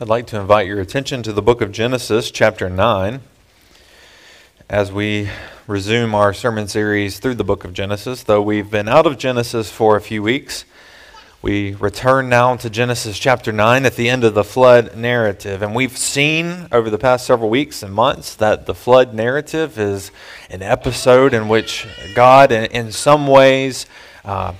I'd like to invite your attention to the book of Genesis, chapter 9, as we resume our sermon series through the book of Genesis. Though we've been out of Genesis for a few weeks, we return now to Genesis chapter 9 at the end of the flood narrative. And we've seen over the past several weeks and months that the flood narrative is an episode in which God, in, some ways, uh,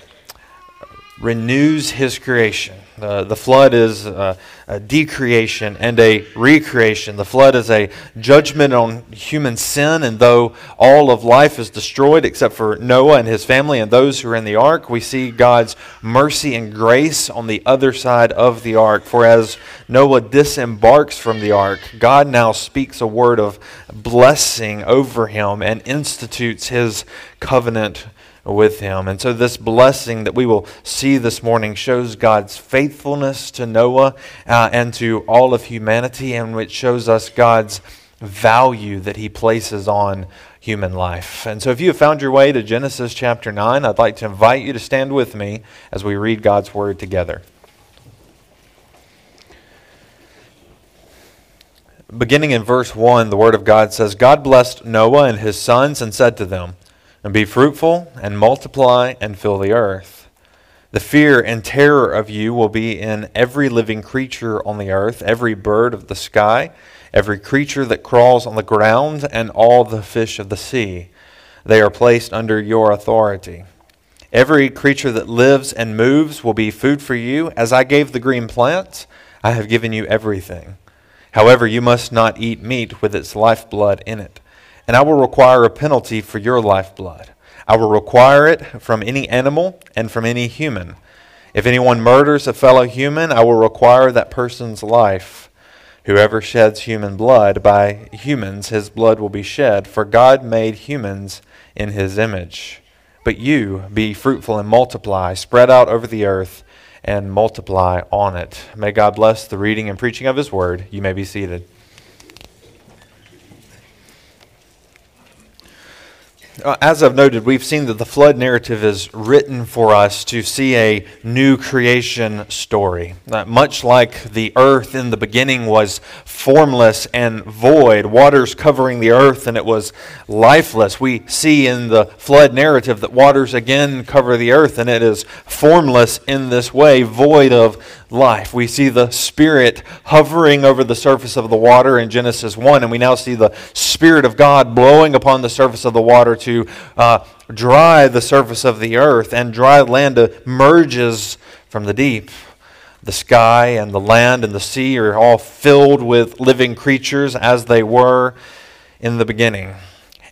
renews his creation. Uh, the flood is uh, a decreation and a recreation. The flood is a judgment on human sin, and though all of life is destroyed except for Noah and his family and those who are in the ark, we see God's mercy and grace on the other side of the ark. For as Noah disembarks from the ark, God now speaks a word of blessing over him and institutes his covenant with him. And so, this blessing that we will see this morning shows God's faithfulness to Noah uh, and to all of humanity, and which shows us God's value that he places on human life. And so, if you have found your way to Genesis chapter 9, I'd like to invite you to stand with me as we read God's word together. Beginning in verse 1, the Word of God says God blessed Noah and his sons and said to them, and be fruitful and multiply and fill the earth. The fear and terror of you will be in every living creature on the earth, every bird of the sky, every creature that crawls on the ground, and all the fish of the sea. They are placed under your authority. Every creature that lives and moves will be food for you. As I gave the green plants, I have given you everything. However, you must not eat meat with its lifeblood in it and I will require a penalty for your lifeblood. I will require it from any animal and from any human. If anyone murders a fellow human, I will require that person's life. Whoever sheds human blood, by humans his blood will be shed, for God made humans in his image. But you be fruitful and multiply, spread out over the earth and multiply on it. May God bless the reading and preaching of his word. You may be seated. Uh, as I've noted, we've seen that the flood narrative is written for us to see a new creation story. Uh, much like the earth in the beginning was formless and void, waters covering the earth, and it was lifeless, we see in the flood narrative that waters again cover the earth, and it is formless in this way, void of life. We see the Spirit hovering over the surface of the water in Genesis 1, and we now see the Spirit of God blowing upon the surface of the water to uh, dry the surface of the earth, and dry land emerges from the deep. The sky and the land and the sea are all filled with living creatures as they were in the beginning.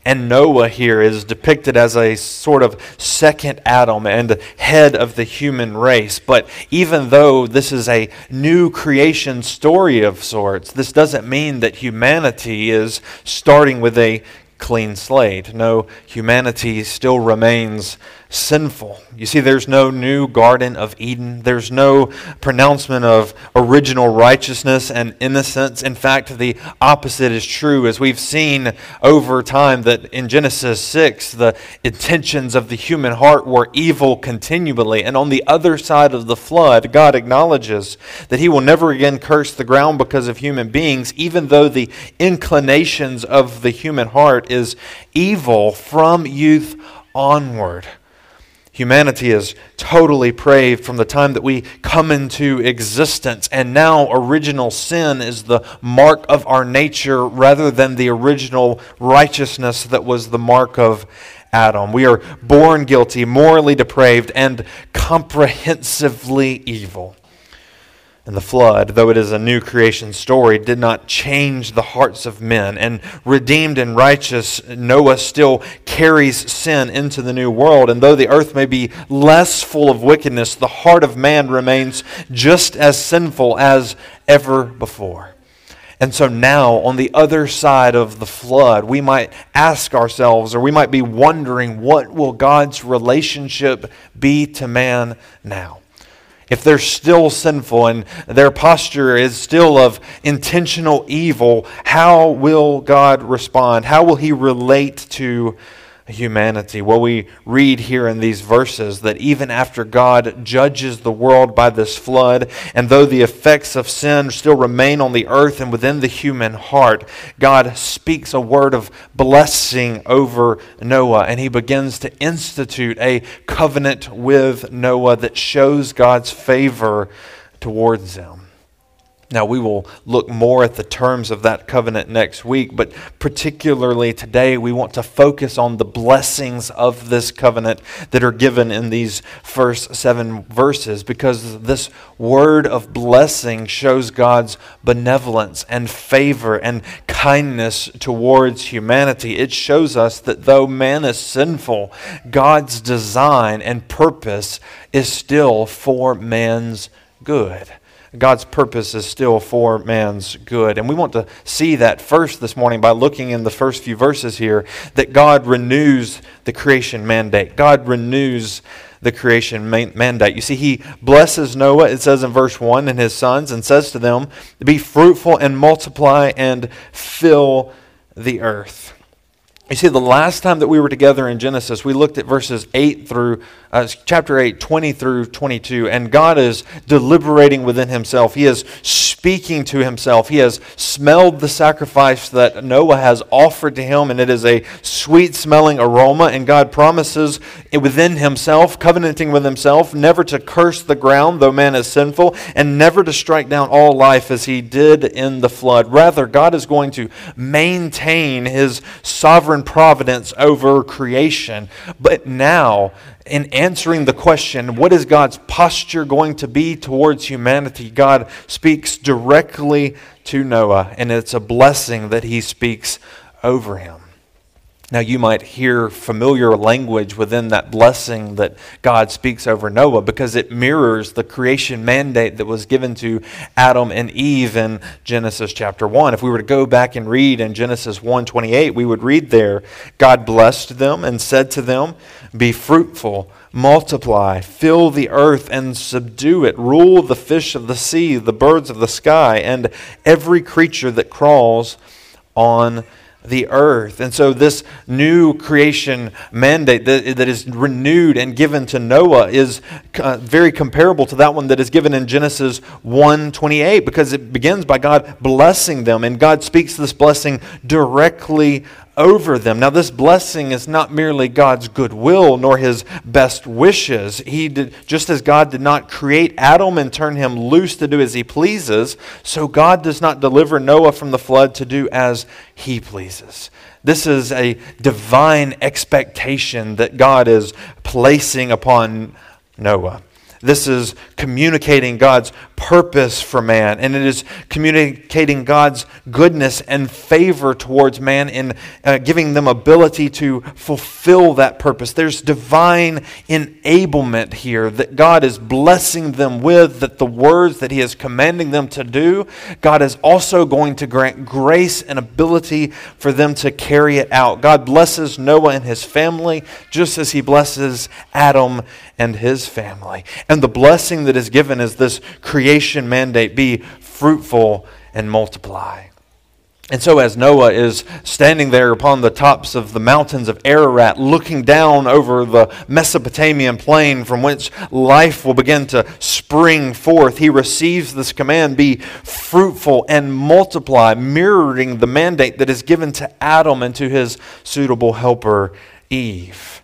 And Noah here is depicted as a sort of second Adam and head of the human race. But even though this is a new creation story of sorts, this doesn't mean that humanity is starting with a clean slate. No, humanity still remains sinful. You see, there's no new Garden of Eden. There's no pronouncement of original righteousness and innocence. In fact, the opposite is true, as we've seen over time that in Genesis 6, the intentions of the human heart were evil continually. And on the other side of the flood, God acknowledges that He will never again curse the ground because of human beings, even though the inclinations of the human heart is evil from youth onward. Humanity is totally depraved from the time that we come into existence, and now original sin is the mark of our nature rather than the original righteousness that was the mark of Adam. We are born guilty, morally depraved, and comprehensively evil. And the flood, though it is a new creation story, did not change the hearts of men. And redeemed and righteous, Noah still carries sin into the new world. And though the earth may be less full of wickedness, the heart of man remains just as sinful as ever before. And so now, on the other side of the flood, we might ask ourselves, or we might be wondering, what will God's relationship be to man now? If they're still sinful and their posture is still of intentional evil, how will God respond? How will He relate to humanity. Well, we read here in these verses that even after God judges the world by this flood, and though the effects of sin still remain on the earth and within the human heart, God speaks a word of blessing over Noah, and he begins to institute a covenant with Noah that shows God's favor towards them. Now, we will look more at the terms of that covenant next week, but particularly today, we want to focus on the blessings of this covenant that are given in these first seven verses because this word of blessing shows God's benevolence and favor and kindness towards humanity. It shows us that though man is sinful, God's design and purpose is still for man's good. God's purpose is still for man's good. And we want to see that first this morning by looking in the first few verses here that God renews the creation mandate. God renews the creation mandate. You see, he blesses Noah, it says in verse 1, and his sons, and says to them, Be fruitful and multiply and fill the earth. You see, the last time that we were together in Genesis, we looked at verses 8 through, uh, chapter 8, 20 through 22, and God is deliberating within himself. He is speaking to himself. He has smelled the sacrifice that Noah has offered to him, and it is a sweet smelling aroma. And God promises within himself, covenanting with himself, never to curse the ground, though man is sinful, and never to strike down all life as he did in the flood. Rather, God is going to maintain his sovereign providence over creation. But now, in answering the question, what is God's posture going to be towards humanity? God speaks directly to Noah, and it's a blessing that he speaks over him. Now, you might hear familiar language within that blessing that God speaks over Noah because it mirrors the creation mandate that was given to Adam and Eve in Genesis chapter 1. If we were to go back and read in Genesis 1:28, we would read there, God blessed them and said to them, "Be fruitful, multiply, fill the earth and subdue it, rule the fish of the sea, the birds of the sky, and every creature that crawls on the earth. And so, this new creation mandate that, that is renewed and given to Noah is uh, very comparable to that one that is given in Genesis 1 28 because it begins by God blessing them, and God speaks this blessing directly over them. Now, this blessing is not merely God's goodwill nor his best wishes. He did, just as God did not create Adam and turn him loose to do as he pleases, so God does not deliver Noah from the flood to do as he pleases. This is a divine expectation that God is placing upon Noah. This is communicating God's purpose for man, and it is communicating God's goodness and favor towards man in uh, giving them ability to fulfill that purpose. There's divine enablement here that God is blessing them with, that the words that He is commanding them to do, God is also going to grant grace and ability for them to carry it out. God blesses Noah and his family just as He blesses Adam and his family. And the blessing that is given is this creation mandate be fruitful and multiply. And so, as Noah is standing there upon the tops of the mountains of Ararat, looking down over the Mesopotamian plain from which life will begin to spring forth, he receives this command be fruitful and multiply, mirroring the mandate that is given to Adam and to his suitable helper, Eve.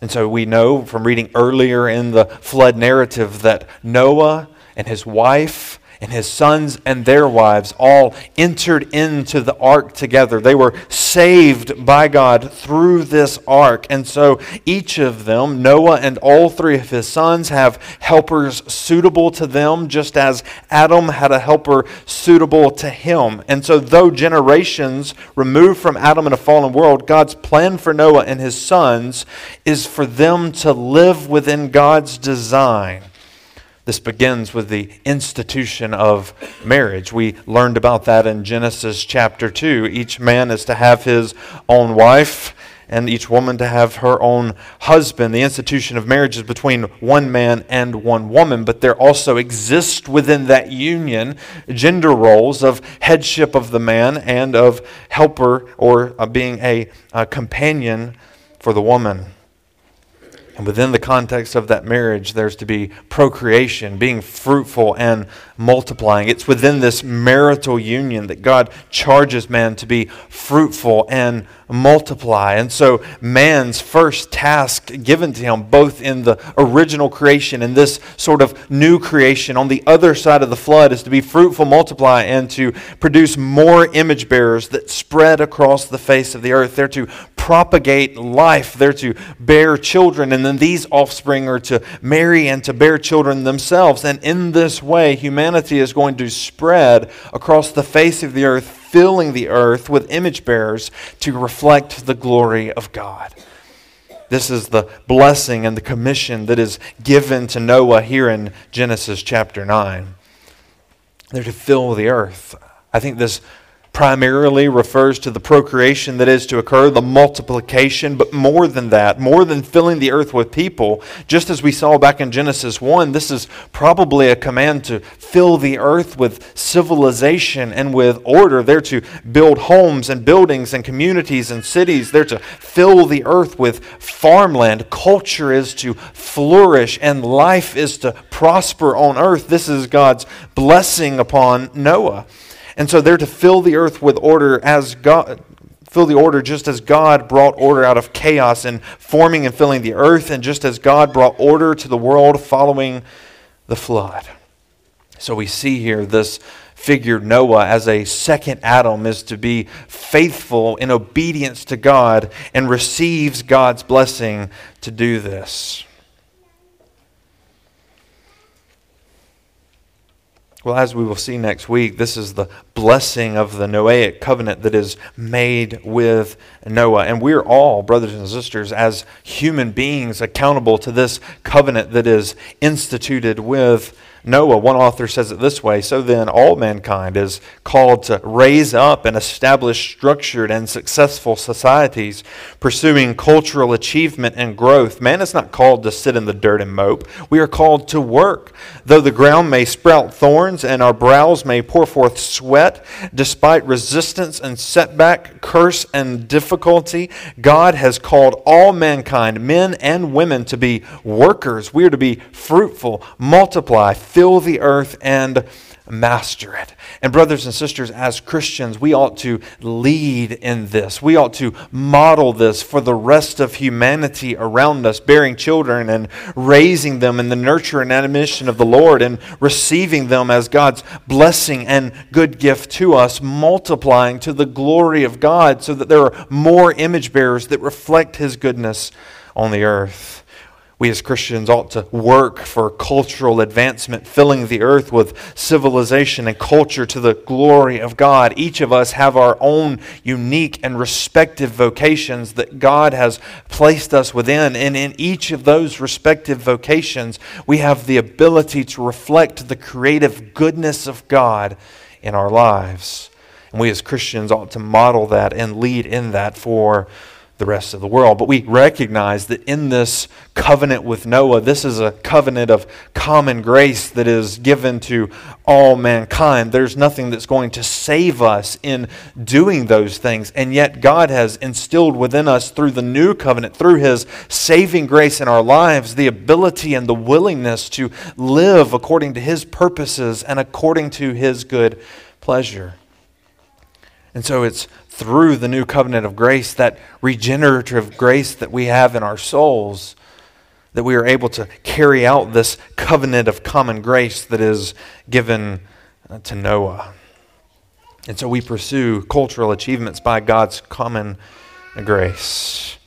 And so, we know from reading earlier in the flood narrative that Noah and his wife and his sons and their wives all entered into the ark together. They were saved by God through this ark. And so each of them, Noah and all three of his sons, have helpers suitable to them, just as Adam had a helper suitable to him. And so, though generations removed from Adam in a fallen world, God's plan for Noah and his sons is for them to live within God's design this begins with the institution of marriage. We learned about that in Genesis chapter 2. Each man is to have his own wife, and each woman to have her own husband. The institution of marriage is between one man and one woman, but there also exist within that union gender roles of headship of the man and of helper or uh, being a, a companion for the woman. And within the context of that marriage, there's to be procreation, being fruitful and multiplying. It's within this marital union that God charges man to be fruitful and multiply. And so, man's first task given to him, both in the original creation and this sort of new creation on the other side of the flood, is to be fruitful, multiply, and to produce more image bearers that spread across the face of the earth. They're to propagate life, they're to bear children, and then these offspring are to marry and to bear children themselves. And in this way, humanity is going to spread across the face of the earth, filling the earth with image bearers to reflect the glory of God. This is the blessing and the commission that is given to Noah here in Genesis chapter 9. They're to fill the earth. I think this primarily refers to the procreation that is to occur, the multiplication, but more than that, more than filling the earth with people, just as we saw back in Genesis 1, this is probably a command to fill the earth with civilization and with order. They're to build homes and buildings and communities and cities. They're to fill the earth with farmland. Culture is to flourish and life is to prosper on earth. This is God's blessing upon Noah. And so they're to fill the earth with order as God fill the order just as God brought order out of chaos and forming and filling the earth and just as God brought order to the world following the flood. So we see here this figure Noah as a second Adam is to be faithful in obedience to God and receives God's blessing to do this. Well, as we will see next week, this is the blessing of the Noahic covenant that is made with Noah. And we're all, brothers and sisters, as human beings, accountable to this covenant that is instituted with Noah, one author says it this way So then, all mankind is called to raise up and establish structured and successful societies, pursuing cultural achievement and growth. Man is not called to sit in the dirt and mope. We are called to work. Though the ground may sprout thorns and our brows may pour forth sweat, despite resistance and setback, curse and difficulty, God has called all mankind, men and women, to be workers. We are to be fruitful, multiply, fill the earth and master it. And, brothers and sisters, as Christians, we ought to lead in this. We ought to model this for the rest of humanity around us, bearing children and raising them in the nurture and admonition of the Lord and receiving them as God's blessing and good gift to us, multiplying to the glory of God so that there are more image bearers that reflect His goodness on the earth. We as Christians ought to work for cultural advancement, filling the earth with civilization and culture to the glory of God. Each of us have our own unique and respective vocations that God has placed us within. And in each of those respective vocations, we have the ability to reflect the creative goodness of God in our lives. And we as Christians ought to model that and lead in that for the rest of the world. But we recognize that in this covenant with Noah, this is a covenant of common grace that is given to all mankind. There's nothing that's going to save us in doing those things. And yet, God has instilled within us through the new covenant, through His saving grace in our lives, the ability and the willingness to live according to His purposes and according to His good pleasure. And so it's through the new covenant of grace, that regenerative grace that we have in our souls, that we are able to carry out this covenant of common grace that is given uh, to Noah. And so we pursue cultural achievements by God's common grace.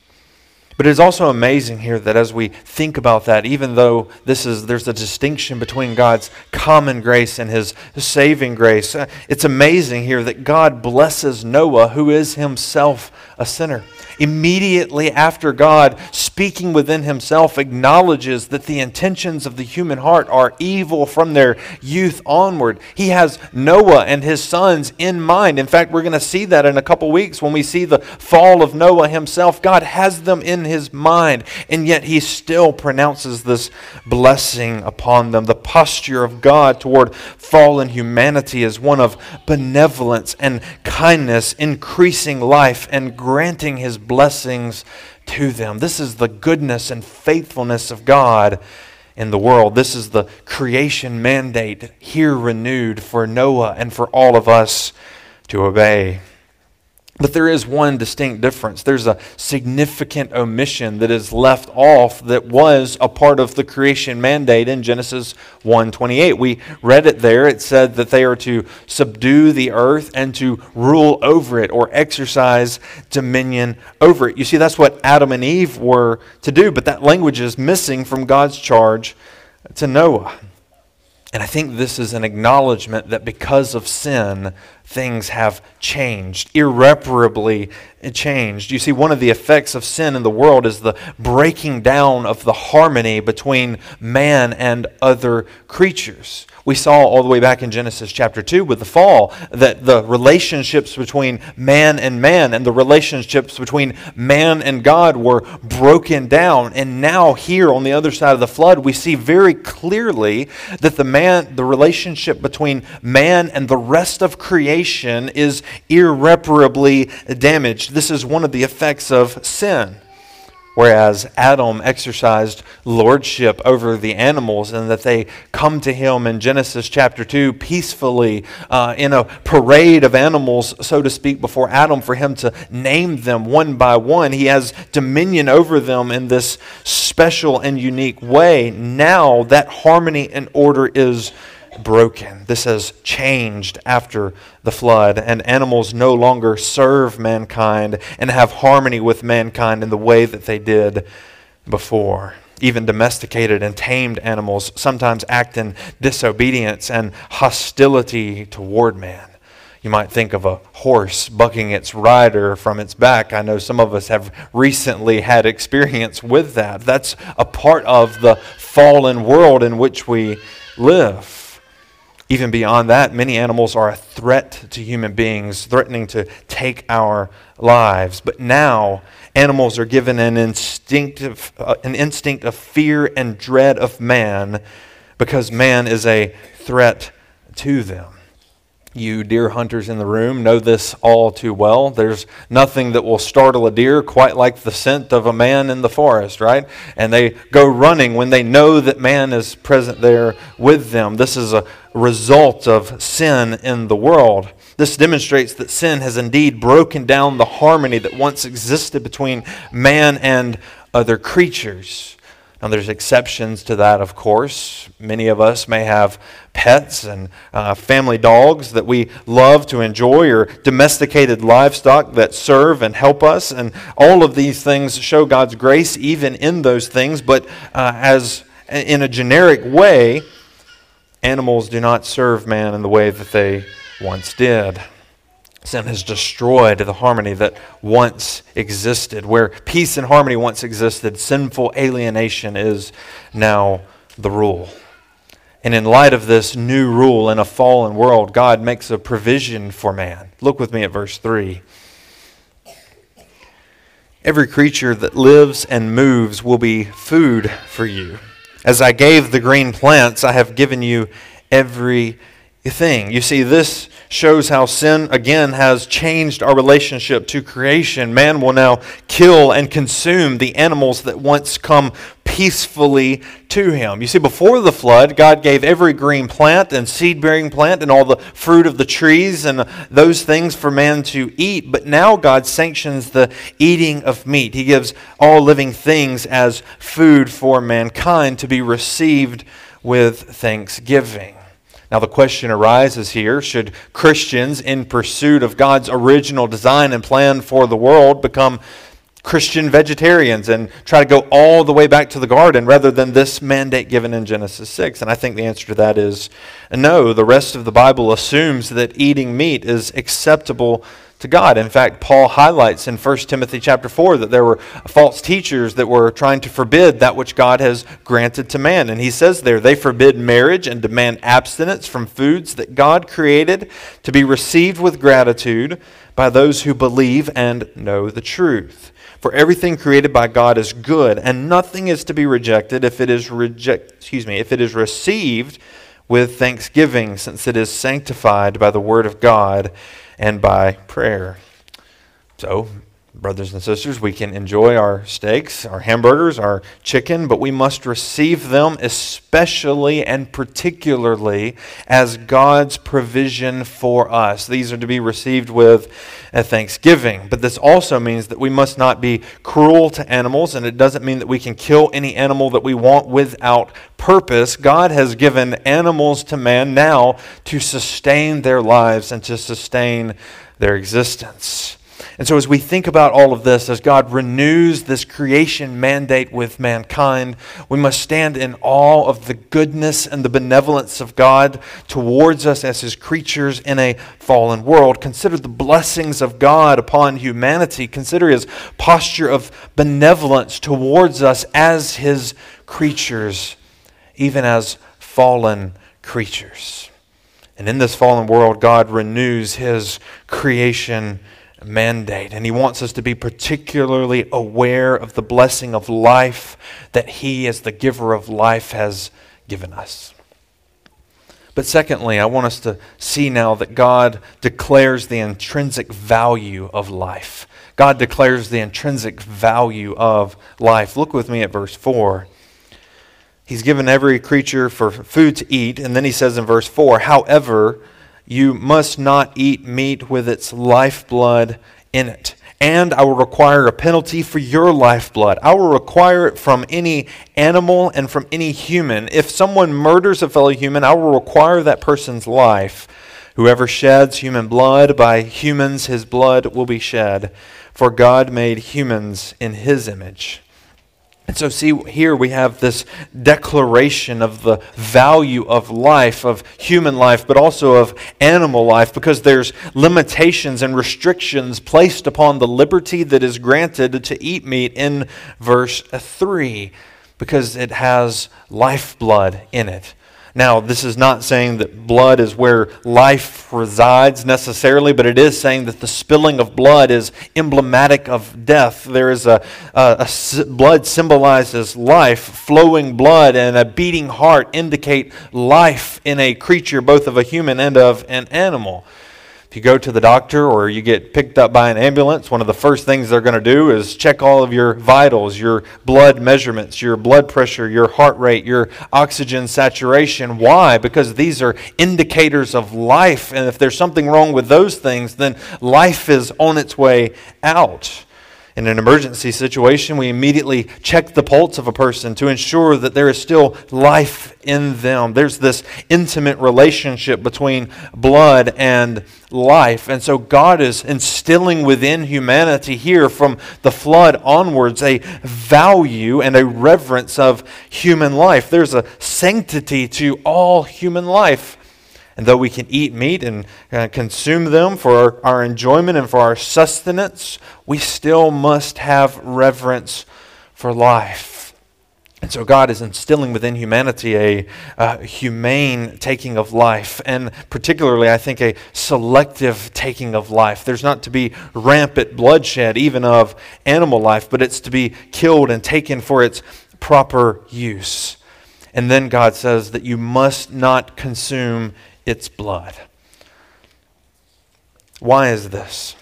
But it is also amazing here that as we think about that, even though this is there's a distinction between God's common grace and his saving grace, uh, it's amazing here that God blesses Noah, who is himself a sinner immediately after God, speaking within himself, acknowledges that the intentions of the human heart are evil from their youth onward. He has Noah and his sons in mind. In fact, we're going to see that in a couple weeks when we see the fall of Noah himself. God has them in his mind, and yet he still pronounces this blessing upon them. The posture of God toward fallen humanity is one of benevolence and kindness, increasing life and granting his blessings to them. This is the goodness and faithfulness of God in the world. This is the creation mandate here renewed for Noah and for all of us to obey. But there is one distinct difference. There's a significant omission that is left off that was a part of the creation mandate in Genesis 1:28. We read it there. It said that they are to subdue the earth and to rule over it or exercise dominion over it. You see that's what Adam and Eve were to do, but that language is missing from God's charge to Noah. And I think this is an acknowledgement that because of sin, things have changed, irreparably changed. You see, one of the effects of sin in the world is the breaking down of the harmony between man and other creatures. We saw all the way back in Genesis chapter 2 with the fall that the relationships between man and man and the relationships between man and God were broken down. And now here on the other side of the flood, we see very clearly that the man the relationship between man and the rest of creation is irreparably damaged. This is one of the effects of sin. Whereas Adam exercised lordship over the animals, and that they come to him in Genesis chapter 2 peacefully uh, in a parade of animals, so to speak, before Adam for him to name them one by one. He has dominion over them in this special and unique way. Now that harmony and order is broken. This has changed after the flood, and animals no longer serve mankind and have harmony with mankind in the way that they did before. Even domesticated and tamed animals sometimes act in disobedience and hostility toward man. You might think of a horse bucking its rider from its back. I know some of us have recently had experience with that. That's a part of the fallen world in which we live. Even beyond that, many animals are a threat to human beings, threatening to take our lives. But now, animals are given an instinctive, uh, an instinct of fear and dread of man because man is a threat to them. You deer hunters in the room know this all too well. There's nothing that will startle a deer quite like the scent of a man in the forest, right? And they go running when they know that man is present there with them. This is a result of sin in the world. This demonstrates that sin has indeed broken down the harmony that once existed between man and other creatures. Now, there's exceptions to that, of course. Many of us may have pets and uh, family dogs that we love to enjoy, or domesticated livestock that serve and help us. And all of these things show God's grace even in those things. But uh, as in a generic way, animals do not serve man in the way that they once did. Sin has destroyed the harmony that once existed. Where peace and harmony once existed, sinful alienation is now the rule. And in light of this new rule in a fallen world, God makes a provision for man. Look with me at verse 3. Every creature that lives and moves will be food for you. As I gave the green plants, I have given you every thing. You see, this shows how sin again has changed our relationship to creation. Man will now kill and consume the animals that once come peacefully to him. You see, before the flood, God gave every green plant and seed bearing plant and all the fruit of the trees and those things for man to eat. But now God sanctions the eating of meat. He gives all living things as food for mankind to be received with thanksgiving. Now, the question arises here should Christians, in pursuit of God's original design and plan for the world, become Christian vegetarians and try to go all the way back to the garden rather than this mandate given in Genesis 6? And I think the answer to that is no. The rest of the Bible assumes that eating meat is acceptable to God. In fact, Paul highlights in 1 Timothy chapter 4 that there were false teachers that were trying to forbid that which God has granted to man. And he says there, they forbid marriage and demand abstinence from foods that God created to be received with gratitude by those who believe and know the truth. For everything created by God is good, and nothing is to be rejected if it is reject, excuse me, if it is received with thanksgiving, since it is sanctified by the word of God and by prayer. So, Brothers and sisters, we can enjoy our steaks, our hamburgers, our chicken, but we must receive them especially and particularly as God's provision for us. These are to be received with a thanksgiving. But this also means that we must not be cruel to animals, and it doesn't mean that we can kill any animal that we want without purpose. God has given animals to man now to sustain their lives and to sustain their existence. And so, as we think about all of this, as God renews this creation mandate with mankind, we must stand in awe of the goodness and the benevolence of God towards us as His creatures in a fallen world. Consider the blessings of God upon humanity. Consider His posture of benevolence towards us as His creatures, even as fallen creatures. And in this fallen world, God renews His creation mandate. And he wants us to be particularly aware of the blessing of life that he, as the giver of life, has given us. But secondly, I want us to see now that God declares the intrinsic value of life. God declares the intrinsic value of life. Look with me at verse 4. He's given every creature for food to eat. And then he says in verse 4 However, you must not eat meat with its lifeblood in it. And I will require a penalty for your lifeblood. I will require it from any animal and from any human. If someone murders a fellow human, I will require that person's life. Whoever sheds human blood, by humans his blood will be shed. For God made humans in his image. And so, see, here we have this declaration of the value of life, of human life, but also of animal life, because there's limitations and restrictions placed upon the liberty that is granted to eat meat in verse 3, because it has lifeblood in it. Now, this is not saying that blood is where life resides necessarily, but it is saying that the spilling of blood is emblematic of death. There is a, a, a blood symbolizes life, flowing blood and a beating heart indicate life in a creature, both of a human and of an animal. If you go to the doctor or you get picked up by an ambulance, one of the first things they're going to do is check all of your vitals, your blood measurements, your blood pressure, your heart rate, your oxygen saturation. Why? Because these are indicators of life. And if there's something wrong with those things, then life is on its way out. In an emergency situation, we immediately check the pulse of a person to ensure that there is still life in them. There's this intimate relationship between blood and life. And so God is instilling within humanity here from the flood onwards a value and a reverence of human life. There's a sanctity to all human life. And though we can eat meat and uh, consume them for our enjoyment and for our sustenance, we still must have reverence for life. And so God is instilling within humanity a, a humane taking of life, and particularly, I think, a selective taking of life. There's not to be rampant bloodshed, even of animal life, but it's to be killed and taken for its proper use. And then God says that you must not consume its blood. Why is this?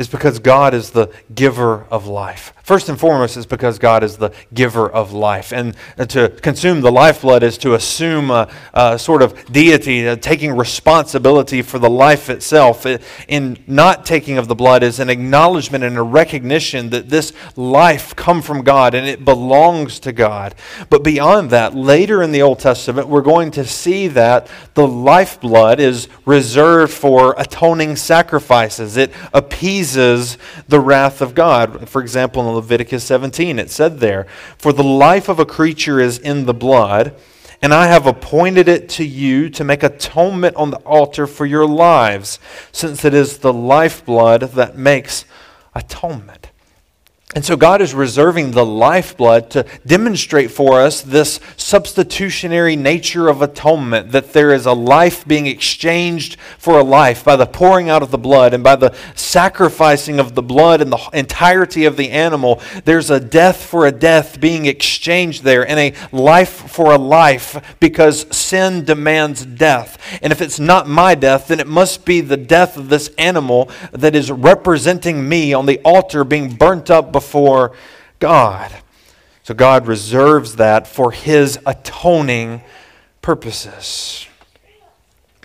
It's because God is the giver of life. First and foremost, it's because God is the giver of life. And to consume the lifeblood is to assume a, a sort of deity, uh, taking responsibility for the life itself. in not taking of the blood is an acknowledgement and a recognition that this life come from God and it belongs to God. But beyond that, later in the Old Testament, we're going to see that the lifeblood is reserved for atoning sacrifices. It appeases the wrath of God. For example, in Leviticus 17. It said there, For the life of a creature is in the blood, and I have appointed it to you to make atonement on the altar for your lives, since it is the lifeblood that makes atonement. And so God is reserving the lifeblood to demonstrate for us this substitutionary nature of atonement, that there is a life being exchanged for a life by the pouring out of the blood and by the sacrificing of the blood and the entirety of the animal. There's a death for a death being exchanged there and a life for a life because sin demands death. And if it's not my death, then it must be the death of this animal that is representing me on the altar being burnt up before God. So God reserves that for his atoning purposes.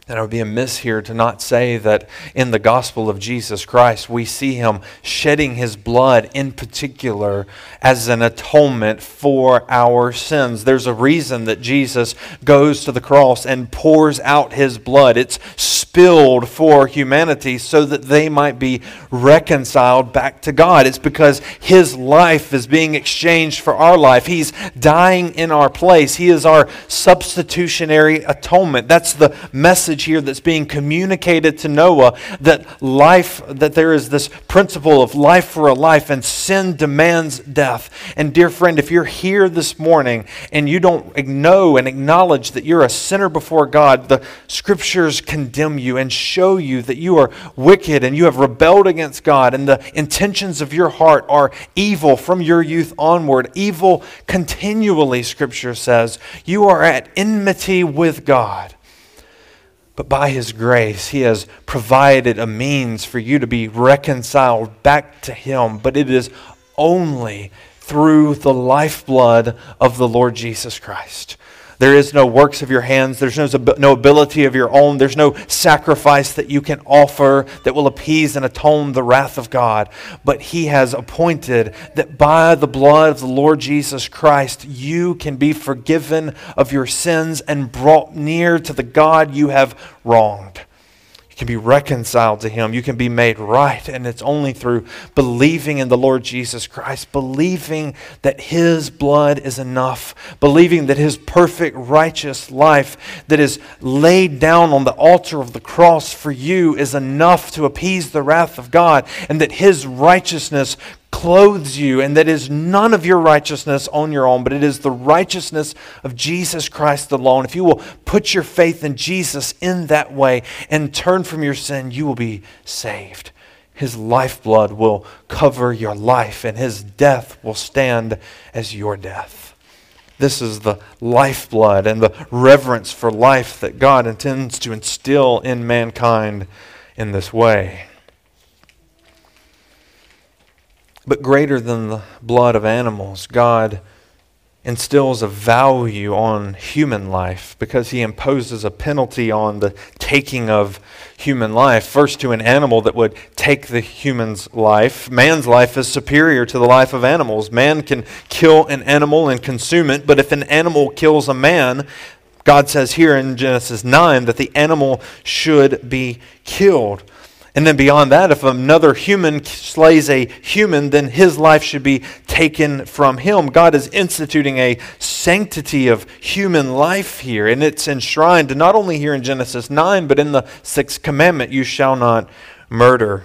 And it would be amiss here to not say that in the gospel of Jesus Christ, we see him shedding his blood in particular as an atonement for our sins. There's a reason that Jesus goes to the cross and pours out his blood. It's spilled for humanity so that they might be reconciled back to God. It's because his life is being exchanged for our life. He's dying in our place. He is our substitutionary atonement. That's the message message here that's being communicated to Noah that life, that there is this principle of life for a life and sin demands death. And dear friend, if you're here this morning and you don't know and acknowledge that you're a sinner before God, the scriptures condemn you and show you that you are wicked and you have rebelled against God and the intentions of your heart are evil from your youth onward. Evil continually, scripture says. You are at enmity with God. But by His grace, He has provided a means for you to be reconciled back to Him. But it is only through the lifeblood of the Lord Jesus Christ. There is no works of your hands. There's no, no ability of your own. There's no sacrifice that you can offer that will appease and atone the wrath of God. But He has appointed that by the blood of the Lord Jesus Christ, you can be forgiven of your sins and brought near to the God you have wronged. You can be reconciled to Him. You can be made right. And it's only through believing in the Lord Jesus Christ, believing that His blood is enough, believing that His perfect righteous life that is laid down on the altar of the cross for you is enough to appease the wrath of God, and that His righteousness clothes you, and that is none of your righteousness on your own, but it is the righteousness of Jesus Christ alone. If you will put your faith in Jesus in that way and turn from your sin, you will be saved. His lifeblood will cover your life, and his death will stand as your death. This is the lifeblood and the reverence for life that God intends to instill in mankind in this way. But greater than the blood of animals, God instills a value on human life because he imposes a penalty on the taking of human life. First, to an animal that would take the human's life. Man's life is superior to the life of animals. Man can kill an animal and consume it, but if an animal kills a man, God says here in Genesis 9 that the animal should be killed. And then beyond that, if another human slays a human, then his life should be taken from him. God is instituting a sanctity of human life here, and it's enshrined not only here in Genesis 9, but in the sixth commandment you shall not murder.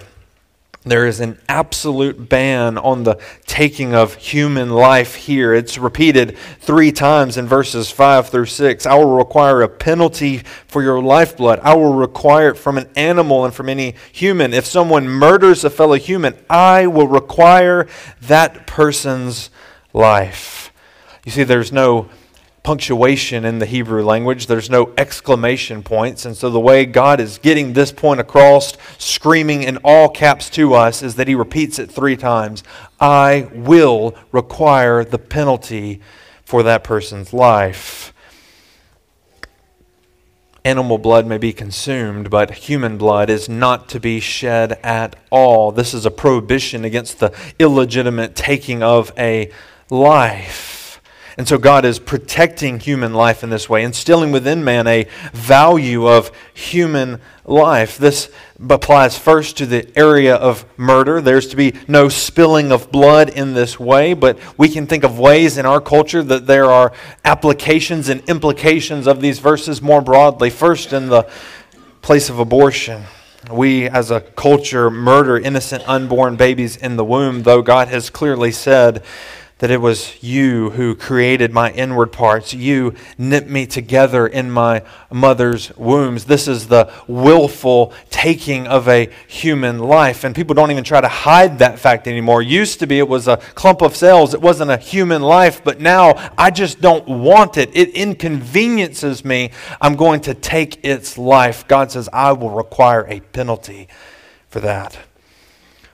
There is an absolute ban on the taking of human life here. It's repeated three times in verses 5 through 6. I will require a penalty for your lifeblood. I will require it from an animal and from any human. If someone murders a fellow human, I will require that person's life. You see, there's no punctuation in the Hebrew language. There's no exclamation points. And so the way God is getting this point across, screaming in all caps to us, is that he repeats it three times I will require the penalty for that person's life. Animal blood may be consumed, but human blood is not to be shed at all. This is a prohibition against the illegitimate taking of a life. And so God is protecting human life in this way, instilling within man a value of human life. This applies first to the area of murder. There's to be no spilling of blood in this way, but we can think of ways in our culture that there are applications and implications of these verses more broadly. First, in the place of abortion. We, as a culture, murder innocent unborn babies in the womb, though God has clearly said that it was you who created my inward parts. You knit me together in my mother's wombs. This is the willful taking of a human life. And people don't even try to hide that fact anymore. Used to be it was a clump of cells, it wasn't a human life, but now I just don't want it. It inconveniences me. I'm going to take its life. God says, I will require a penalty for that.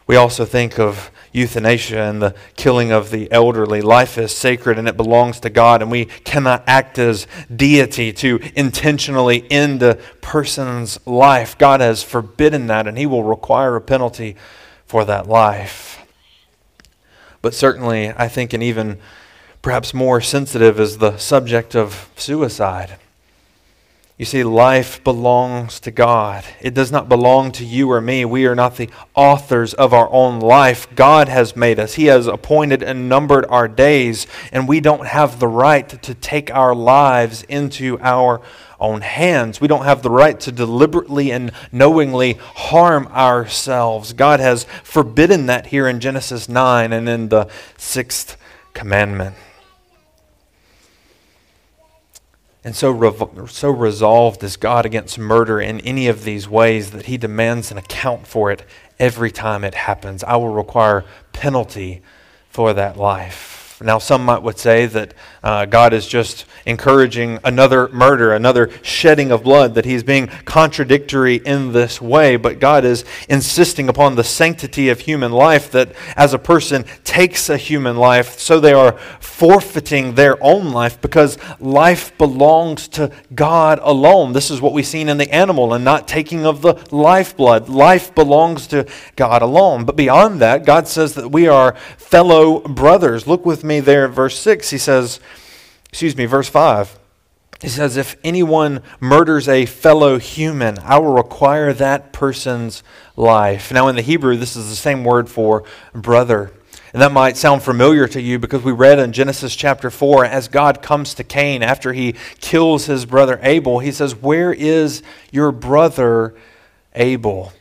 We also think of euthanasia and the killing of the elderly. Life is sacred and it belongs to God, and we cannot act as deity to intentionally end a person's life. God has forbidden that, and He will require a penalty for that life. But certainly, I think, and even perhaps more sensitive is the subject of suicide. You see, life belongs to God. It does not belong to you or me. We are not the authors of our own life. God has made us, He has appointed and numbered our days, and we don't have the right to take our lives into our own hands. We don't have the right to deliberately and knowingly harm ourselves. God has forbidden that here in Genesis 9 and in the sixth commandment. And so, so resolved is God against murder in any of these ways that he demands an account for it every time it happens. I will require penalty for that life. Now, some might would say that uh, God is just encouraging another murder, another shedding of blood, that He's being contradictory in this way. But God is insisting upon the sanctity of human life, that as a person takes a human life, so they are forfeiting their own life because life belongs to God alone. This is what we've seen in the animal and not taking of the lifeblood. Life belongs to God alone. But beyond that, God says that we are fellow brothers. Look with me there verse 6. He says, excuse me, verse 5. He says, If anyone murders a fellow human, I will require that person's life. Now, in the Hebrew, this is the same word for brother. And that might sound familiar to you because we read in Genesis chapter 4 as God comes to Cain after he kills his brother Abel, he says, Where is your brother Abel?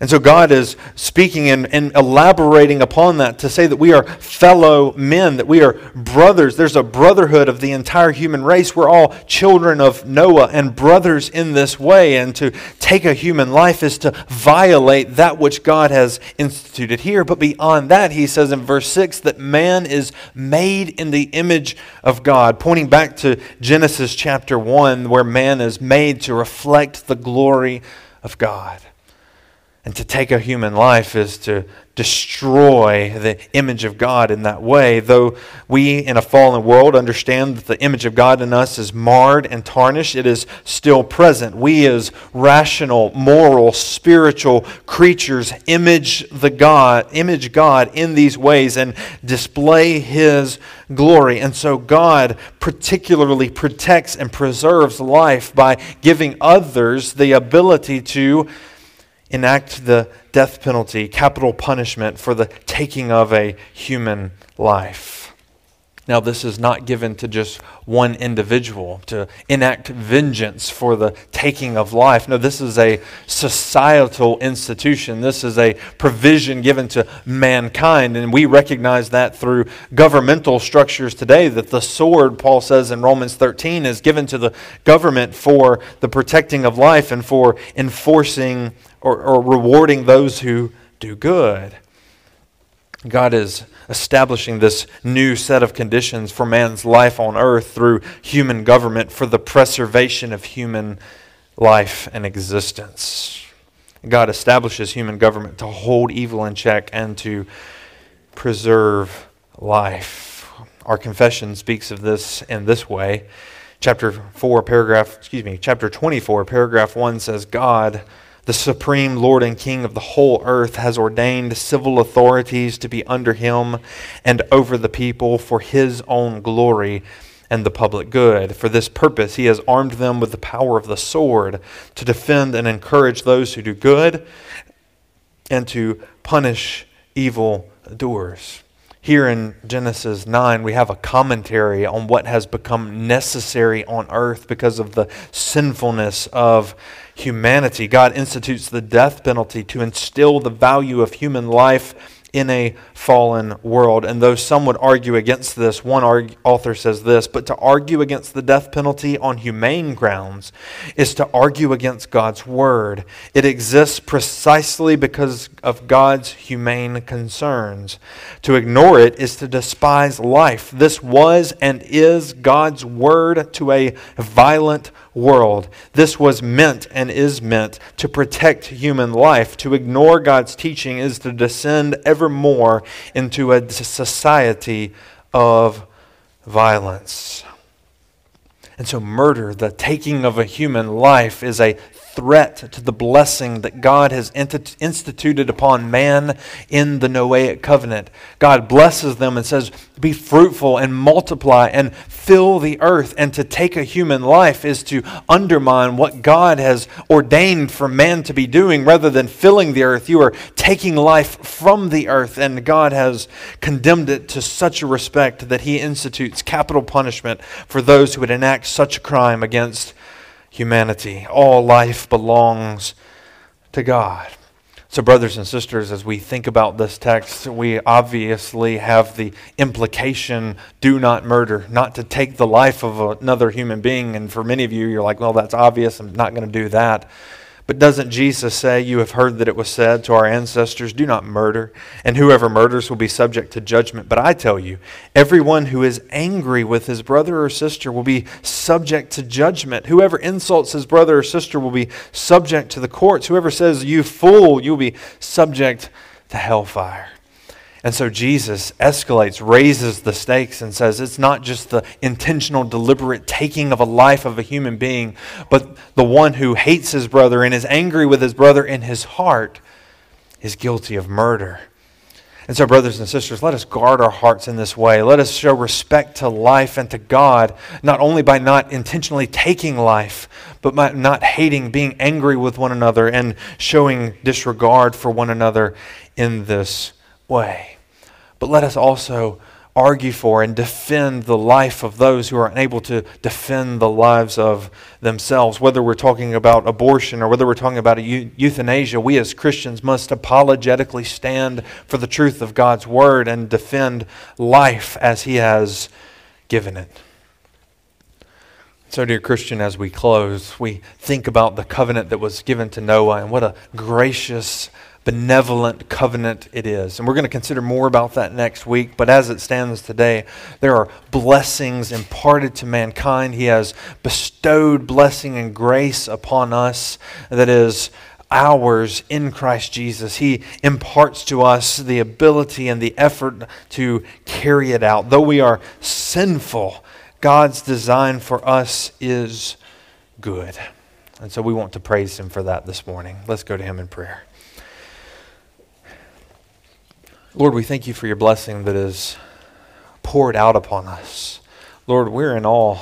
And so God is speaking and, and, elaborating upon that to say that we are fellow men, that we are brothers. There's a brotherhood of the entire human race. We're all children of Noah and brothers in this way. And to take a human life is to violate that which God has instituted here. But beyond that, he says in verse 6 that man is made in the image of God, pointing back to Genesis chapter 1, where man is made to reflect the glory of God. And to take a human life is to destroy the image of God in that way. Though we in a fallen world understand that the image of God in us is marred and tarnished, it is still present. We, as rational, moral, spiritual creatures, image the God, image God in these ways and display His glory. And so God particularly protects and preserves life by giving others the ability to enact the death penalty, capital punishment for the taking of a human life. Now, this is not given to just one individual to enact vengeance for the taking of life. No, this is a societal institution. This is a provision given to mankind. And we recognize that through governmental structures today, that the sword, Paul says in Romans 13, is given to the government for the protecting of life and for enforcing or, or rewarding those who do good. God is establishing this new set of conditions for man's life on earth through human government for the preservation of human life and existence. God establishes human government to hold evil in check and to preserve life. Our confession speaks of this in this way. Chapter 4, paragraph, excuse me, chapter 24, paragraph 1 says, God the supreme Lord and King of the whole earth, has ordained civil authorities to be under him and over the people for his own glory and the public good. For this purpose, he has armed them with the power of the sword to defend and encourage those who do good and to punish evil doers. Here in Genesis 9, we have a commentary on what has become necessary on earth because of the sinfulness of humanity. God institutes the death penalty to instill the value of human life in a fallen world. And though some would argue against this, one author says this, but to argue against the death penalty on humane grounds is to argue against God's word. It exists precisely because of God's humane concerns. To ignore it is to despise life. This was and is God's word to a violent world. This was meant and is meant to protect human life. To ignore God's teaching is to descend ever more into a society of violence. And so, murder, the taking of a human life, is a threat to the blessing that God has instituted upon man in the Noahic covenant. God blesses them and says, Be fruitful and multiply and fill the earth. And to take a human life is to undermine what God has ordained for man to be doing rather than filling the earth. You are taking life from the earth, and God has condemned it to such a respect that He institutes capital punishment for those who would enact such a crime against humanity. All life belongs to God. So, brothers and sisters, as we think about this text, we obviously have the implication do not murder, not to take the life of another human being. And for many of you, you're like, well, that's obvious. I'm not going to do that. But doesn't Jesus say, You have heard that it was said to our ancestors, Do not murder, and whoever murders will be subject to judgment? But I tell you, everyone who is angry with his brother or sister will be subject to judgment. Whoever insults his brother or sister will be subject to the courts. Whoever says, You fool, you'll be subject to hellfire. And so Jesus escalates, raises the stakes, and says it's not just the intentional, deliberate taking of a life of a human being, but the one who hates his brother and is angry with his brother in his heart is guilty of murder. And so, brothers and sisters, let us guard our hearts in this way. Let us show respect to life and to God, not only by not intentionally taking life, but by not hating, being angry with one another, and showing disregard for one another in this way. But let us also argue for and defend the life of those who are unable to defend the lives of themselves. Whether we're talking about abortion or whether we're talking about euthanasia, we as Christians must apologetically stand for the truth of God's word and defend life as He has given it. So, dear Christian, as we close, we think about the covenant that was given to Noah and what a gracious benevolent covenant it is. And we're going to consider more about that next week. But as it stands today, there are blessings imparted to mankind. He has bestowed blessing and grace upon us that is ours in Christ Jesus. He imparts to us the ability and the effort to carry it out. Though we are sinful, God's design for us is good. And so we want to praise Him for that this morning. Let's go to Him in prayer. Lord, we thank you for your blessing that is poured out upon us. Lord, we're in awe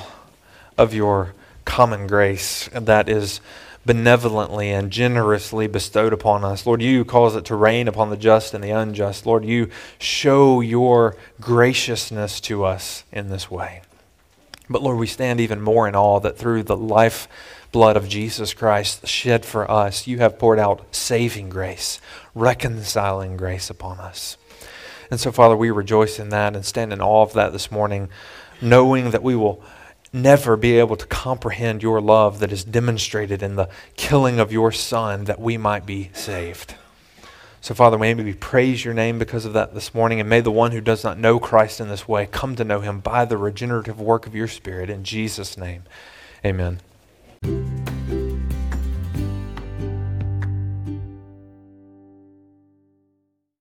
of your common grace that is benevolently and generously bestowed upon us. Lord, you cause it to rain upon the just and the unjust. Lord, you show your graciousness to us in this way. But Lord, we stand even more in awe that through the life blood of Jesus Christ shed for us, you have poured out saving grace, reconciling grace upon us. And so, Father, we rejoice in that and stand in awe of that this morning, knowing that we will never be able to comprehend your love that is demonstrated in the killing of your Son that we might be saved. So, Father, may we praise your name because of that this morning, and may the one who does not know Christ in this way come to know him by the regenerative work of your Spirit. In Jesus' name, amen.